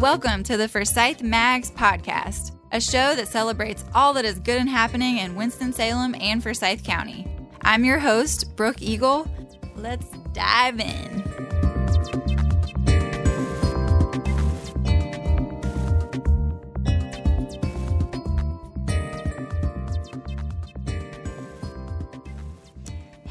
Welcome to the Forsyth Mags podcast, a show that celebrates all that is good and happening in Winston-Salem and Forsyth County. I'm your host, Brooke Eagle. Let's dive in.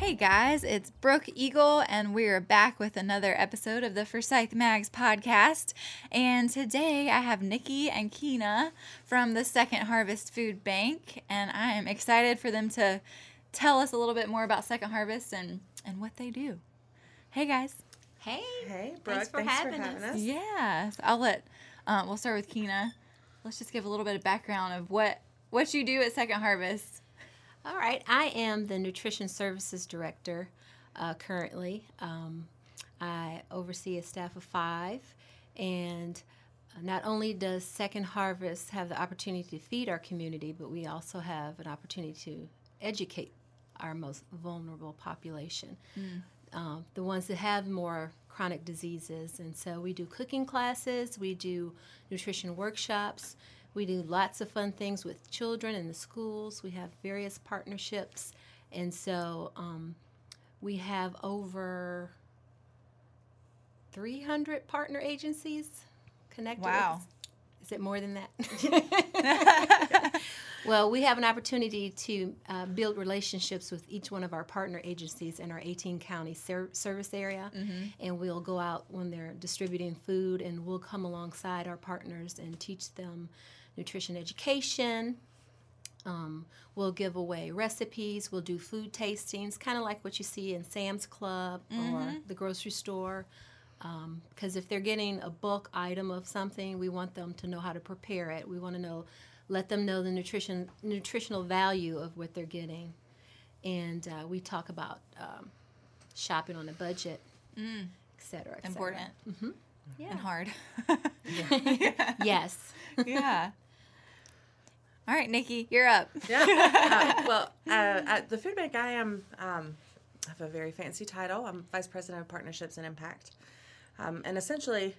Hey guys, it's Brooke Eagle, and we are back with another episode of the Forsyth Mags podcast. And today I have Nikki and Kina from the Second Harvest Food Bank, and I am excited for them to tell us a little bit more about Second Harvest and, and what they do. Hey guys. Hey. Hey, Brooke. Thanks for having us. Yeah, so I'll let, um, we'll start with Kina. Let's just give a little bit of background of what, what you do at Second Harvest. All right. I am the Nutrition Services Director uh, currently. Um, I oversee a staff of five, and not only does Second Harvest have the opportunity to feed our community, but we also have an opportunity to educate our most vulnerable population. Um, the ones that have more chronic diseases. And so we do cooking classes, we do nutrition workshops, we do lots of fun things with children in the schools. We have various partnerships. And so um, we have over 300 partner agencies connected. Wow. Is it more than that? well, we have an opportunity to uh, build relationships with each one of our partner agencies in our 18 county ser- service area. And we'll go out when they're distributing food and we'll come alongside our partners and teach them nutrition education. Um, we'll give away recipes. We'll do food tastings, kind of like what you see in Sam's Club or the grocery store. Because if they're getting a bulk item of something, we want them to know how to prepare it. We want to know, let them know the nutrition nutritional value of what they're getting. And uh, we talk about um, shopping on a budget, et cetera, et cetera. Important Yeah. and hard. Yes. yeah. All right, Nikki, you're up. Yeah. Uh, well, uh, at the food bank, I am um, I have a very fancy title. I'm vice president of partnerships and impact, um, and essentially.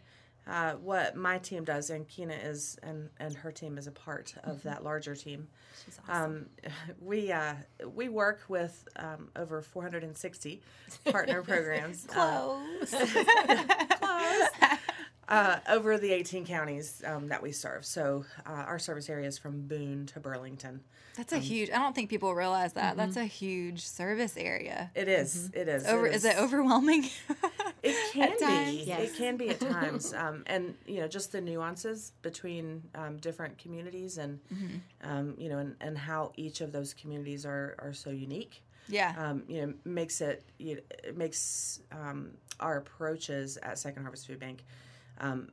Uh, what my team does, and Kina is, and, and her team is a part of that larger team. She's awesome. Um, we uh, we work with um, over 460 partner programs. uh, Close. Uh, over the 18 counties um, that we serve. So uh, our service area is from Boone to Burlington. That's a huge. I don't think people realize that. That's a huge service area. It is, It is. Over is it overwhelming? It can times? be. Yes. It can be at times, um, and you know, just the nuances between um, different communities, and um, you know, and, and how each of those communities are are so unique. yeah. Um, you know, makes it you know, it makes um, our approaches at Second Harvest Food Bank um,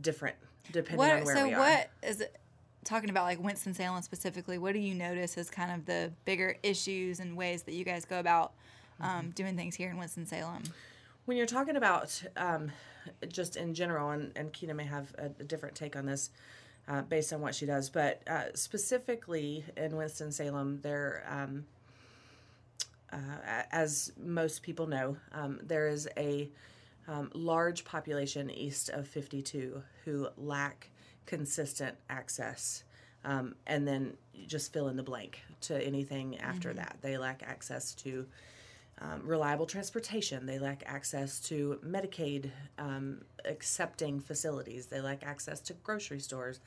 different depending on what where so we are. So what is it talking about like Winston Salem specifically? What do you notice as kind of the bigger issues and ways that you guys go about um, doing things here in Winston Salem? When you're talking about um, just in general, and, and Keena may have a, a different take on this uh, based on what she does, but uh, specifically in Winston-Salem, there, um, uh, as most people know, um, there is a um, large population east of 52 who lack consistent access. Um, and then just fill in the blank to anything after that. They lack access to um, reliable transportation. They lack access to Medicaid um, accepting facilities. They lack access to grocery stores.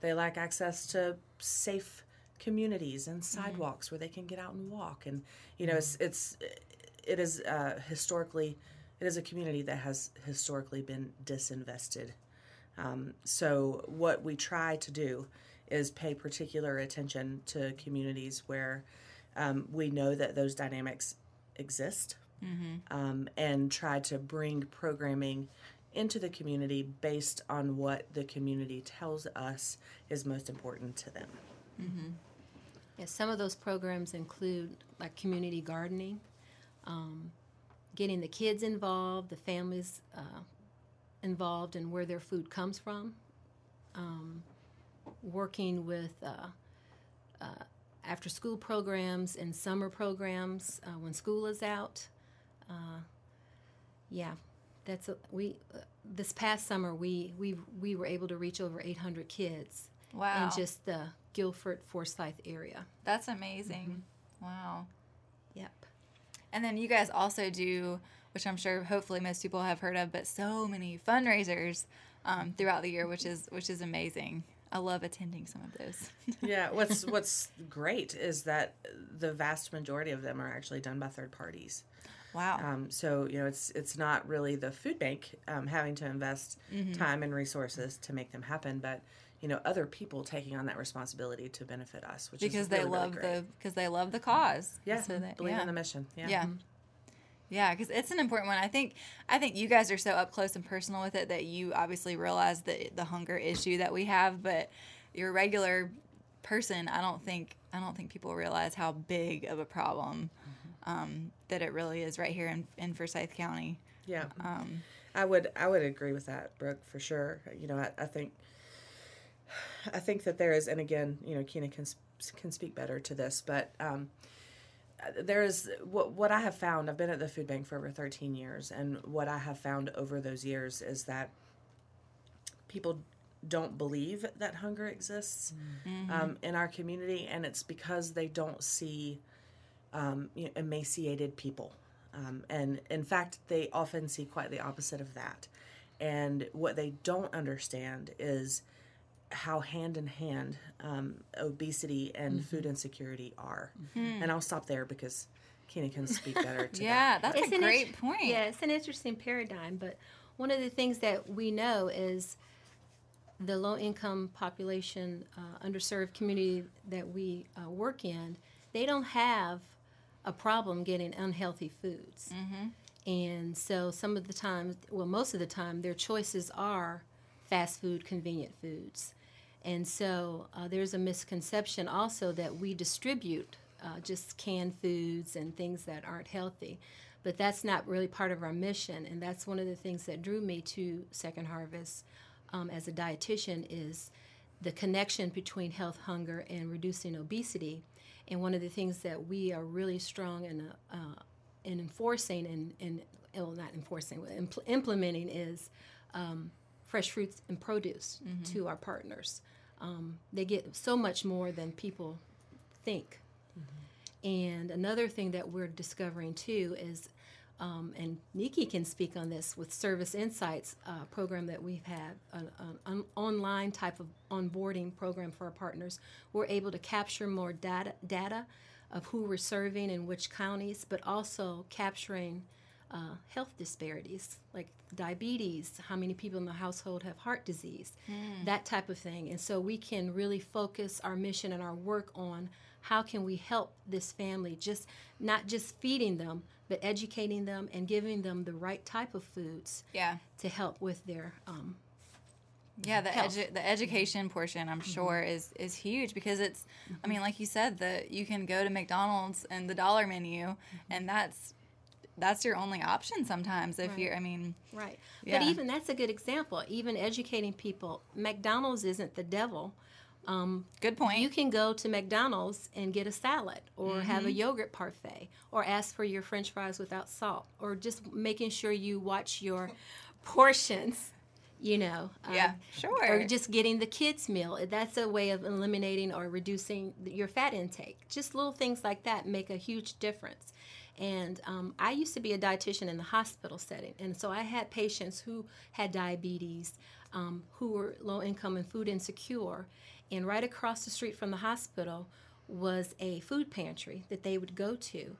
They lack access to safe communities and sidewalks where they can get out and walk. And you know, it's it's it is uh, historically it is a community that has historically been disinvested. Um, so what we try to do is pay particular attention to communities where um, we know that those dynamics exist um, and try to bring programming into the community based on what the community tells us is most important to them. Yeah, some of those programs include like community gardening, um, getting the kids involved, the families uh, involved in where their food comes from, um, working with uh, uh, after school programs and summer programs uh, when school is out. Uh, yeah, that's a, we. Uh, this past summer, we we we were able to reach over 800 kids Wow. in just the Guilford Forsyth area. That's amazing. Wow. And then you guys also do, which I'm sure hopefully most people have heard of, but so many fundraisers um, throughout the year, which is which is amazing. I love attending some of those. yeah, what's what's great is that the vast majority of them are actually done by third parties. wow. Um, so you know, it's it's not really the food bank um, having to invest Mm-hmm. time and resources to make them happen, but you know, other people taking on that responsibility to benefit us, which because is they really, really love great. the because they love the cause. yeah, So that, believe yeah. in the mission. Yeah, Yeah. Yeah, because it's an important one. I think I think you guys are so up close and personal with it that you obviously realize the the hunger issue that we have, but your regular person, I don't think I don't think people realize how big of a problem um, that it really is right here in, in Forsyth County. yeah. Um, I would I would agree with that, Brooke, for sure. You know, I, I think I think that there is, and again, you know, Kina can can speak better to this, but um, there is what what I have found. I've been at the food bank for over thirteen years, and what I have found over those years is that people don't believe that hunger exists um, in our community, and it's because they don't see um, you know, emaciated people. Um, and in fact, they often see quite the opposite of that. And what they don't understand is how hand in hand um, obesity and food insecurity are. And I'll stop there because Keena can speak better to yeah, that. that's It's a an great int- point. Yeah, it's an interesting paradigm, but one of the things that we know is the low income population, uh, underserved community that we uh, work in, they don't have a problem getting unhealthy foods. And so some of the time, well, most of the time, their choices are fast food, convenient foods. And so uh, there's a misconception also that we distribute uh, just canned foods and things that aren't healthy. But that's not really part of our mission. And that's one of the things that drew me to Second Harvest um, as a dietitian is the connection between health, hunger, and reducing obesity. And one of the things that we are really strong in, uh, in enforcing and, well, not enforcing, impl- implementing is um, fresh fruits and produce to our partners. Um, they get so much more than people think. And another thing that we're discovering too is, um, and Nikki can speak on this with Service Insights uh, program that we've had, an, an online type of onboarding program for our partners. We're able to capture more data, data of who we're serving in which counties, but also capturing uh, health disparities like diabetes, how many people in the household have heart disease, that type of thing. And so we can really focus our mission and our work on how can we help this family just not just feeding them, but educating them and giving them the right type of foods Yeah. to help with their um, Yeah, the edu- the education portion, I'm sure, is is huge because it's. I mean, like you said, that you can go to McDonald's and the dollar menu, and that's that's your only option sometimes. If you're, I mean, Right. Yeah. But even that's a good example. Even educating people, McDonald's isn't the devil. Um, good point. you can go to McDonald's and get a salad or have Mm-hmm. a yogurt parfait or ask for your french fries without salt or just making sure you watch your portions, you know. um, Yeah, sure. Or just getting the kids' meal. That's a way of eliminating or reducing your fat intake. Just little things like that make a huge difference. And um, I used to be a dietitian in the hospital setting, and so I had patients who had diabetes, um, who were low income and food insecure. And right across the street from the hospital was a food pantry that they would go to.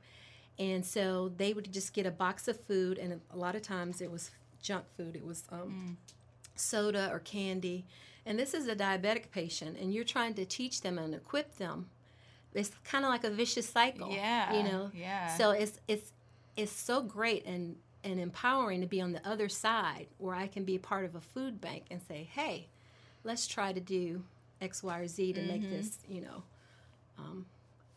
And so they would just get a box of food, and a lot of times it was junk food. It was um, soda or candy. And this is a diabetic patient, and you're trying to teach them and equip them. It's kind of like a vicious cycle. Yeah, You know? yeah. So it's it's it's so great and and empowering to be on the other side where I can be a part of a food bank and say, hey, let's try to do X, Y, or Z to make this, you know, um,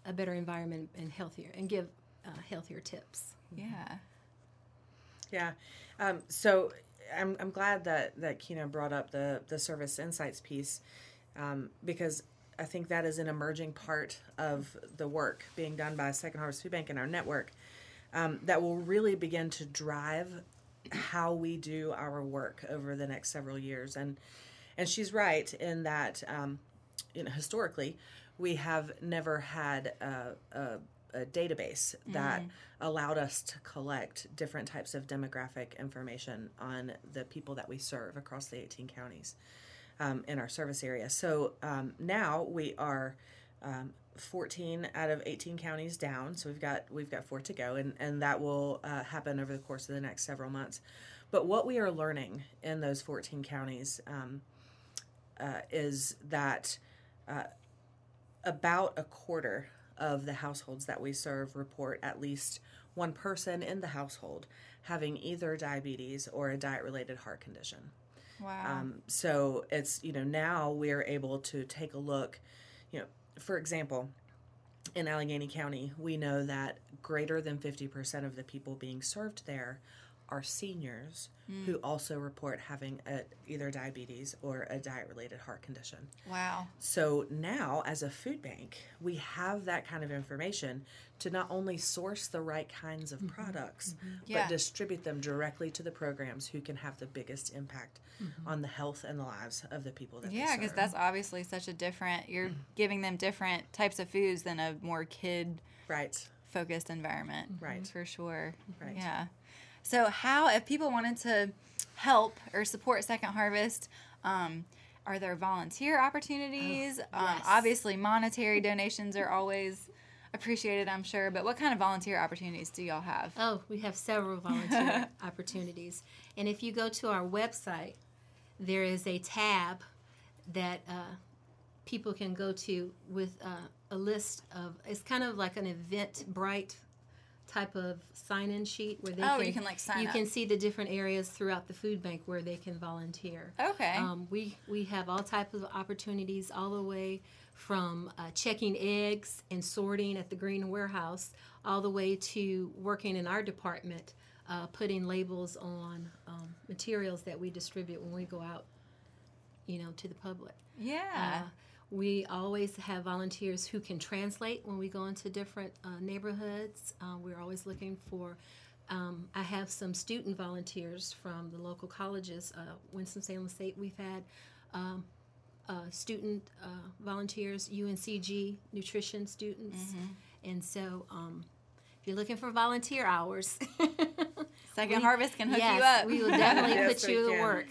a better environment and healthier and give uh, healthier tips. yeah. Yeah. Um, so I'm, I'm glad that, that Kina brought up the, the service insights piece um, because I think that is an emerging part of the work being done by Second Harvest Food Bank and our network um, that will really begin to drive how we do our work over the next several years. And and she's right in that um, you know historically we have never had a, a, a database that allowed us to collect different types of demographic information on the people that we serve across the 18 counties um, in our service area. So um, now we are um, 14 out of 18 counties down. So we've got we've got four to go, and and that will uh, happen over the course of the next several months. But what we are learning in those 14 counties um, uh, is that uh, about a quarter of the households that we serve report at least one person in the household having either diabetes or a diet related heart condition. Um, so it's, you know, now we're able to take a look, you know, for example, in Alleghany County, we know that greater than 50% of the people being served there are seniors hmm. who also report having a, either diabetes or a diet related heart condition. wow. So now, as a food bank, we have that kind of information to not only source the right kinds of mm-hmm. products, mm-hmm. Yeah. but distribute them directly to the programs who can have the biggest impact mm-hmm. on the health and the lives of the people that Yeah, because that's obviously such a different. You're giving them different types of foods than a more kid right. focused environment. Right. For sure. Right. Yeah. So, how, if people wanted to help or support Second Harvest, um, are there volunteer opportunities? um, yes. obviously, monetary donations are always appreciated, I'm sure. But what kind of volunteer opportunities do y'all have? Oh, we have several volunteer opportunities. And if you go to our website, there is a tab that uh, people can go to with uh, a list of, it's kind of like an Eventbrite type of sign-in sheet where they Oh, can, you can, like, sign you up. can see the different areas throughout the food bank where they can volunteer. Okay. Um, we we have all types of opportunities, all the way from uh, checking eggs and sorting at the green warehouse, all the way to working in our department, uh, putting labels on um, materials that we distribute when we go out, you know, to the public. yeah. Uh, we always have volunteers who can translate when we go into different uh, neighborhoods. Uh, we're always looking for. Um, I have some student volunteers from the local colleges. Uh, Winston-Salem State, we've had um, uh, student uh, volunteers, UNCG nutrition students, and so um, if you're looking for volunteer hours, Second we- Harvest can hook yes, you up. we will definitely Yes, put you to can. work.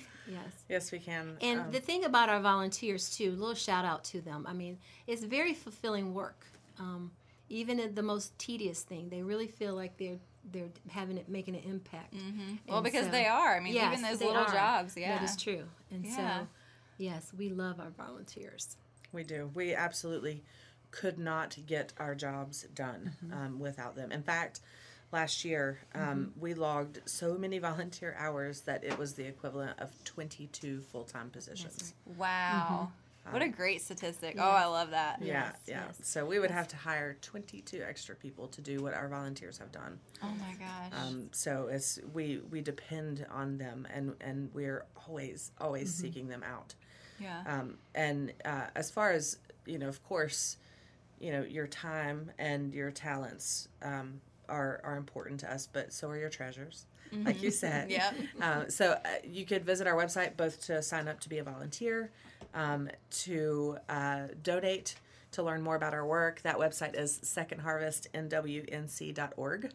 Yes. Yes, we can. And um, the thing about our volunteers too, a little shout out to them. I mean, it's very fulfilling work. Um, even in the most tedious thing, they really feel like they're they're having it making an impact. well, because so- they are. I mean, Yes, even those little are. jobs. Yeah. that is true. And Yeah. so, yes, we love our volunteers. We do. We absolutely could not get our jobs done Mm-hmm. um, without them. In fact, last year um, we logged so many volunteer hours that it was the equivalent of 22 full time positions. Wow. What a great statistic. Oh, I love that. Yeah, Yes, yeah. yes. So we would have to hire 22 extra people to do what our volunteers have done. Oh my gosh. Um, so it's we we depend on them, and and we're always always seeking them out. yeah. Um, and uh, as far as you know, of course, you know your time and your talents um, are are important to us, but so are your treasures, like you said. yeah. Uh, so uh, you could visit our website both to sign up to be a volunteer, um, to uh, donate, to learn more about our work. That website is secondharvestnwnc.org.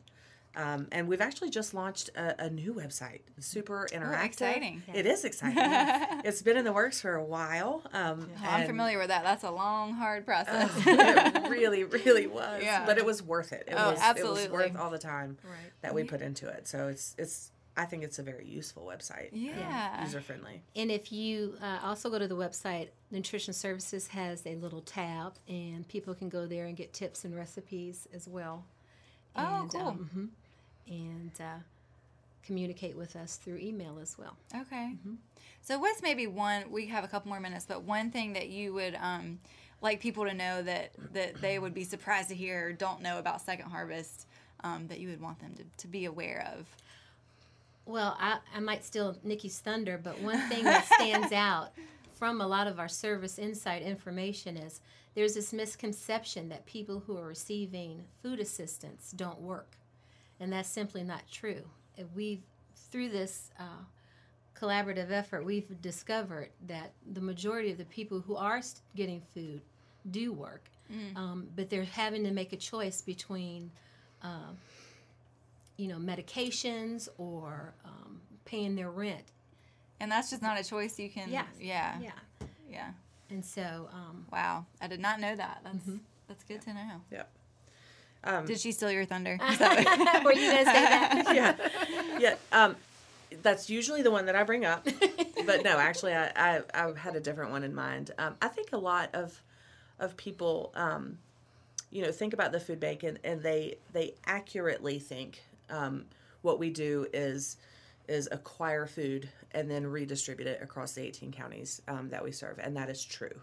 Um, and we've actually just launched a, a new website, super interactive. exciting. It is exciting. it's been in the works for a while. Um, Oh, I'm familiar with that. That's a long, hard process. it really, really was. Yeah. But it was worth it. It Oh, was, It was worth all the time Right. that we put into it. So it's it's. I think it's a very useful website. yeah. User friendly. And if you uh, also go to the website, Nutrition Services has a little tab, and people can go there and get tips and recipes as well. Oh, and, cool. mhm. And uh, communicate with us through email as well. Okay. So what's maybe one? We have a couple more minutes, but one thing that you would um, like people to know that that they would be surprised to hear or don't know about Second Harvest um, that you would want them to, to be aware of. Well, I, I might steal Nikki's thunder, but one thing that stands out from a lot of our service insight information is there's this misconception that people who are receiving food assistance don't work. And that's simply not true. We've through this uh, collaborative effort, we've discovered that the majority of the people who are getting food do work, um, but they're having to make a choice between, uh, you know, medications or um, paying their rent. And that's just not a choice you can. Yes. Yeah. Yeah, Yeah. and so um, Wow. I did not know that. That's that's good to know. Yep. Um, Did she steal your thunder? were you gonna say that? yeah, yeah. Um, that's usually the one that I bring up, but no, actually, I, I I had a different one in mind. Um, I think a lot of of people, um, you know, think about the food bank and, and they they accurately think um, what we do is is acquire food and then redistribute it across the 18 counties um, that we serve, and that is true.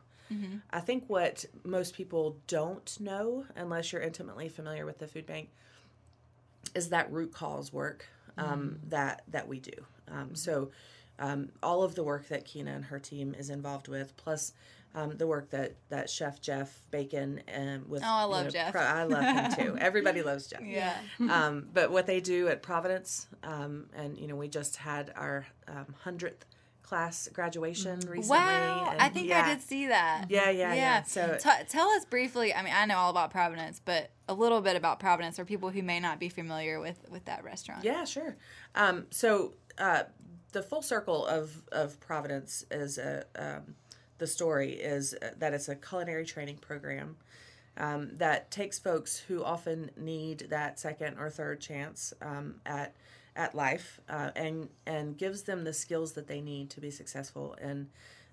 I think what most people don't know, unless you're intimately familiar with the food bank, is that root cause work um, that that we do. Um, so um, all of the work that Kina and her team is involved with, plus um, the work that that Chef Jeff Bacon and with Oh, I you love know, Jeff. Pro- I love him too. Everybody loves Jeff. yeah. Um, but what they do at Providence, um, and you know, we just had our hundredth class graduation recently. Wow. I think yeah. I did see that. Yeah, yeah, yeah. So T- tell us briefly. I mean, I know all about Providence, but a little bit about Providence for people who may not be familiar with with that restaurant. Yeah, sure. Um, so uh, the full circle of of Providence is a um, the story is uh, that it's a culinary training program um, that takes folks who often need that second or third chance um, at at life uh, and and gives them the skills that they need to be successful in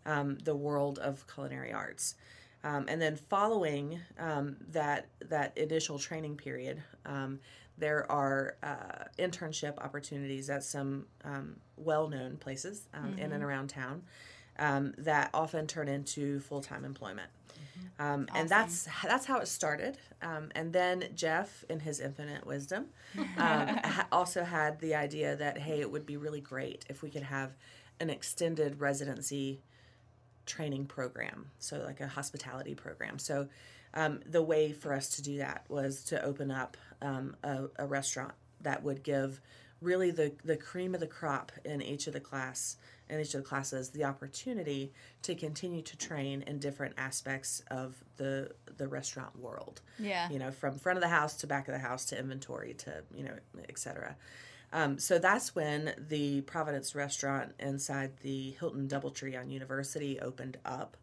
um, the world of culinary arts. Um, and then following um, that that initial training period, um, there are uh, internship opportunities at some um, well-known places um, in and around town um, that often turn into full-time employment. Um, And that's that's how it started. Um, and then Jeff, in his infinite wisdom, um, ha- also had the idea that hey, it would be really great if we could have an extended residency training program, so like a hospitality program. So um, the way for us to do that was to open up um, a, a restaurant that would give really the, the cream of the crop in each of the class in each of the classes the opportunity to continue to train in different aspects of the the restaurant world Yeah. you know from front of the house to back of the house to inventory to you know etc um, so that's when the Providence restaurant inside the Hilton DoubleTree on University opened up.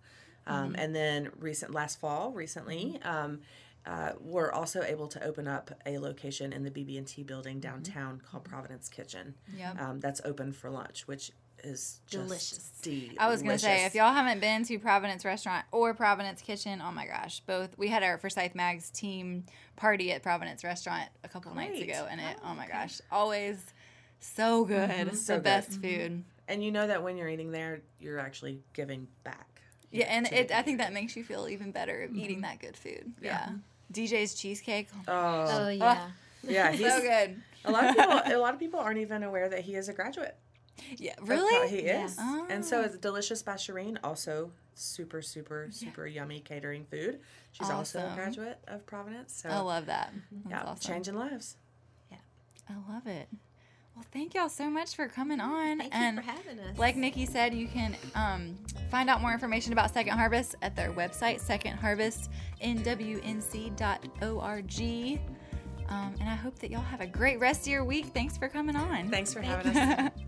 Um, And then recent last fall, recently, um, uh, we're also able to open up a location in the BB&T building downtown called Providence Kitchen. Yep. Um, that's open for lunch, which is just Delicious. Delicious. I was gonna say if y'all haven't been to Providence Restaurant or Providence Kitchen, oh my gosh, both we had our Forsyth Mags team party at Providence Restaurant a couple nights ago, and it oh my gosh, always so good, So the good. best food. and you know that when you're eating there, you're actually giving back. Yeah, and it I think that makes you feel even better of eating mm-hmm. that good food. Yeah. DJ's cheesecake, Oh, Oh yeah. yeah, he's so good. a lot of people. A lot of people aren't even aware that he is a graduate. Yeah, Of really? Pro- he Yeah. is. Oh. And so Oh. is Delicious by Shireen, also super, super, super yummy catering food. She's also a graduate of Providence. So I love that. Mm-hmm. That's yeah, awesome. changing lives. Yeah. I love it. Thank y'all so much for coming on. Thank and you for having us. like Nikki said, you can um, find out more information about Second Harvest at their website, secondharvestnwnc.org. Um, and I hope that y'all have a great rest of your week. Thanks for coming on. Thanks for Thank having us.